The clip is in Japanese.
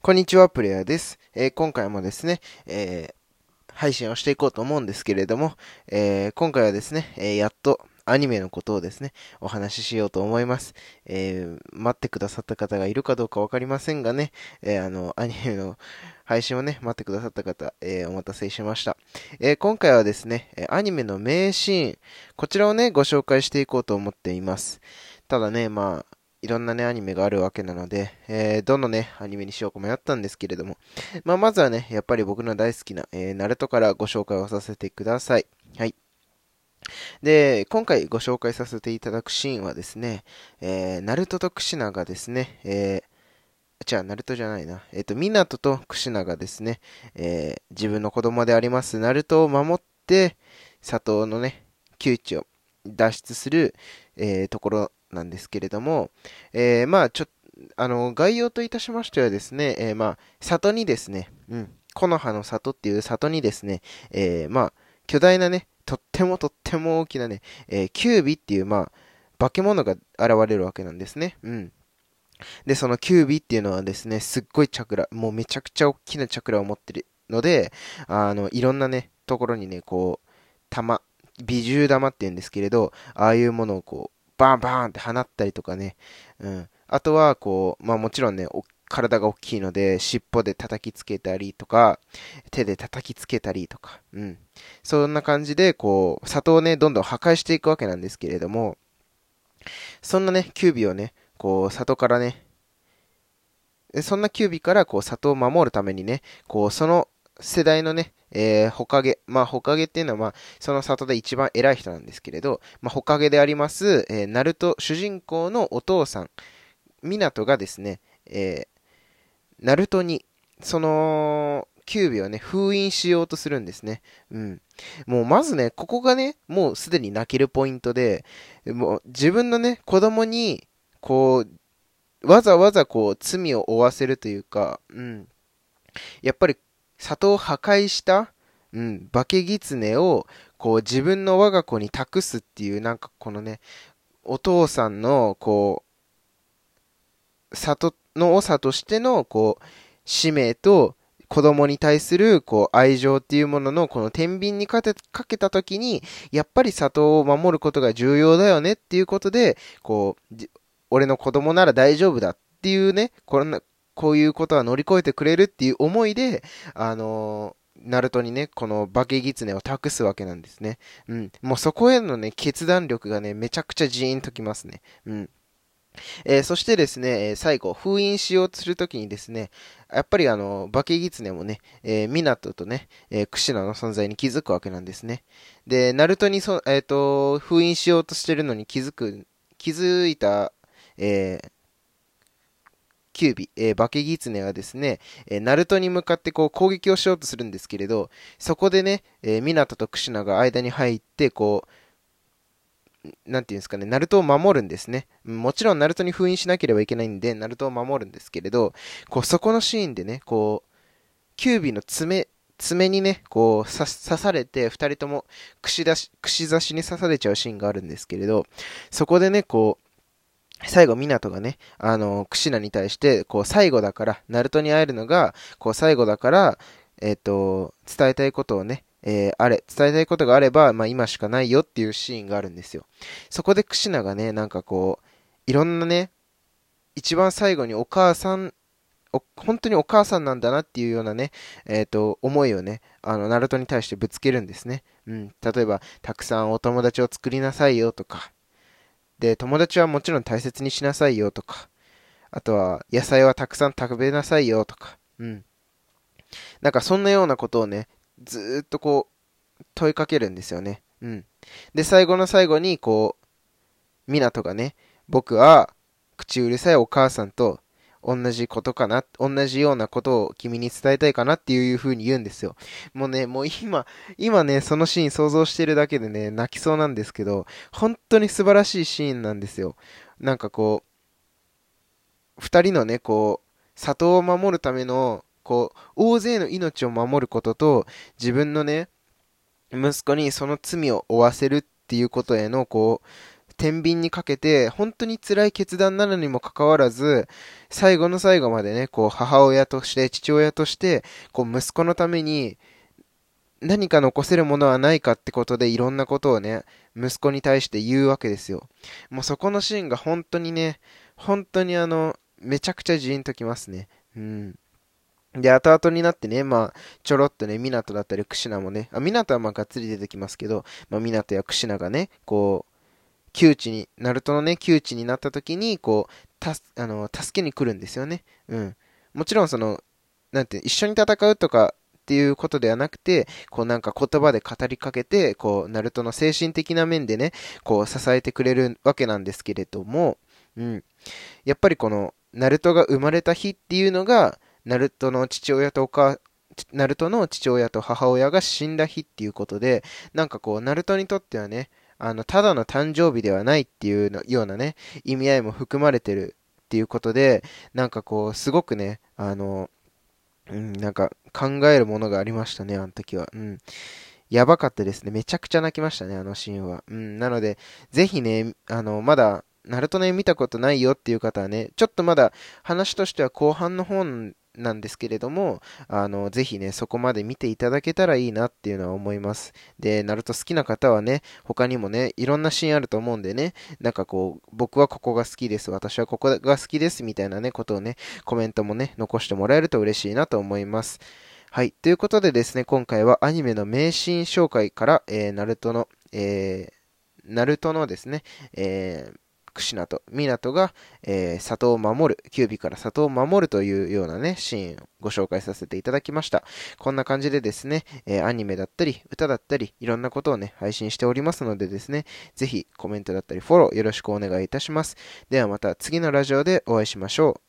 こんにちは、プレイヤーです。えー、今回もですね、えー、配信をしていこうと思うんですけれども、えー、今回はですね、えやっとアニメのことをですね、お話ししようと思います。え待ってくださった方がいるかどうかわかりませんがね、えあの、アニメの配信をね、待ってくださった方、えお待たせしました。え今回はですね、アニメの名シーン、こちらをね、ご紹介していこうと思っています。ただね、まあ、いろんなね、アニメがあるわけなので、えー、どのね、アニメにしようか迷ったんですけれども、まあ、まずはね、やっぱり僕の大好きな、えー、ナルトからご紹介をさせてください。はい。で、今回ご紹介させていただくシーンはですね、えー、ナルトとクシナがですね、えー、じゃあ、ナルトじゃないな。えっ、ー、と、ミナトとクシナがですね、えー、自分の子供であります、ナルトを守って、佐藤のね、窮地を脱出する、えー、ところなんですけれども、えー、まあ、ちょ、あの、概要といたしましてはですね、えー、まあ、里にですね、うん、木の葉の里っていう里にですね、えー、まあ、巨大なね、とってもとっても大きなね、えー、キュービっていう、まあ、化け物が現れるわけなんですね。うん。で、そのキュービっていうのはですね、すっごいチャクラ、もうめちゃくちゃ大きなチャクラを持ってるので、あの、いろんなね、ところにね、こう、玉、美獣玉って言うんですけれど、ああいうものをこう、バンバンって放ったりとかね。うん。あとは、こう、まあもちろんね、体が大きいので、尻尾で叩きつけたりとか、手で叩きつけたりとか、うん。そんな感じで、こう、里をね、どんどん破壊していくわけなんですけれども、そんなね、キュービをね、こう、里からね、そんなキュービから、こう、里を守るためにね、こう、その世代のね、えー、ほかげ。まあ、ほかげっていうのは、まあ、その里で一番偉い人なんですけれど、まあ、ほかげであります、えー、ナルト、主人公のお父さん、ミナトがですね、えー、ナルトに、その、キュービをね、封印しようとするんですね。うん。もうまずね、ここがね、もうすでに泣けるポイントで、もう自分のね、子供に、こう、わざわざこう、罪を負わせるというか、うん。やっぱり里を破壊した、うん、化け狐を、こう自分の我が子に託すっていう、なんかこのね、お父さんの、こう、里の長としての、こう、使命と、子供に対する、こう、愛情っていうものの、この天秤にかけたときに、やっぱり里を守ることが重要だよねっていうことで、こう、俺の子供なら大丈夫だっていうね、こんな、こういうことは乗り越えてくれるっていう思いで、あの、ナルトにね、この化け狐を託すわけなんですね。うん。もうそこへのね、決断力がね、めちゃくちゃジーンときますね。うん。えー、そしてですね、最後、封印しようとするときにですね、やっぱりあの、化け狐もね、えー、港とね、えー、クシナの存在に気づくわけなんですね。で、ナルトにそ、えっ、ー、と、封印しようとしてるのに気づく、気づいた、えー、キュービ、えー、化け狐はですね、えー、ナルトに向かってこう攻撃をしようとするんですけれど、そこでね、えー、ミナトとクシナが間に入って、こう、なんていうんですかね、ナルトを守るんですね。もちろんナルトに封印しなければいけないんで、ナルトを守るんですけれど、こう、そこのシーンでね、こう、キュービの爪、爪にね、こう、刺されて、二人とも串出し、串刺しに刺されちゃうシーンがあるんですけれど、そこでね、こう、最後、港がね、あの、クシナに対して、こう、最後だから、ナルトに会えるのが、こう、最後だから、えっ、ー、と、伝えたいことをね、えー、あれ、伝えたいことがあれば、まあ、今しかないよっていうシーンがあるんですよ。そこでクシナがね、なんかこう、いろんなね、一番最後にお母さん、本当にお母さんなんだなっていうようなね、えっ、ー、と、思いをね、あの、ナルトに対してぶつけるんですね。うん。例えば、たくさんお友達を作りなさいよとか、で、友達はもちろん大切にしなさいよとか、あとは野菜はたくさん食べなさいよとか、うん。なんかそんなようなことをね、ずっとこう、問いかけるんですよね。うん。で、最後の最後に、こう、港がね、僕は、口うるさいお母さんと同じことかな、同じようなことを君に伝えたいかなっていう風に言うんですよ。もうね、もう今、今ね、そのシーン想像してるだけでね、泣きそうなんですけど、本当に素晴らしいシーンなんですよ。なんかこう、二人のね、こう、里を守るための、こう、大勢の命を守ることと、自分のね、息子にその罪を負わせるっていうことへの、こう、天秤にかけて、本当に辛い決断なのにもかかわらず、最後の最後までね、こう、母親として、父親として、こう、息子のために、何か残せるものはないかってことでいろんなことをね、息子に対して言うわけですよ。もうそこのシーンが本当にね、本当にあの、めちゃくちゃジーンときますね。うん。で、後々になってね、まあ、ちょろっとね、港だったり、クシナもね、あ、港はまあ、がっつり出てきますけど、まあ、港やクシナがね、こう、窮地に、ナルトのね、窮地になった時に、こう、たあの、助けに来るんですよね。うん。もちろんその、なんて、一緒に戦うとかっていうことではなくて、こうなんか言葉で語りかけて、こう、ナルトの精神的な面でね、こう支えてくれるわけなんですけれども、うん。やっぱりこの、ナルトが生まれた日っていうのが、ナルトの父親とお母、ナルトの父親と母親が死んだ日っていうことで、なんかこう、ナルトにとってはね、あの、ただの誕生日ではないっていうのようなね、意味合いも含まれてるっていうことで、なんかこう、すごくね、あの、うん、なんか考えるものがありましたね、あの時は。うん。やばかったですね。めちゃくちゃ泣きましたね、あのシーンは。うん、なので、ぜひね、あの、まだ、ナルトね、見たことないよっていう方はね、ちょっとまだ話としては後半の方なんですけれども、あの、ぜひね、そこまで見ていただけたらいいなっていうのは思います。で、ナルト好きな方はね、他にもね、いろんなシーンあると思うんでね、なんかこう、僕はここが好きです、私はここが好きです、みたいなね、ことをね、コメントもね、残してもらえると嬉しいなと思います。はい。ということでですね、今回はアニメの名シーン紹介から、えー、ナルトの、えー、ナルトのですね、えー、クシナとミナトが、えー、里を守る、キュービから里を守るというようなね、シーンをご紹介させていただきました。こんな感じでですね、えー、アニメだったり、歌だったり、いろんなことをね、配信しておりますのでですね、ぜひコメントだったりフォローよろしくお願いいたします。ではまた次のラジオでお会いしましょう。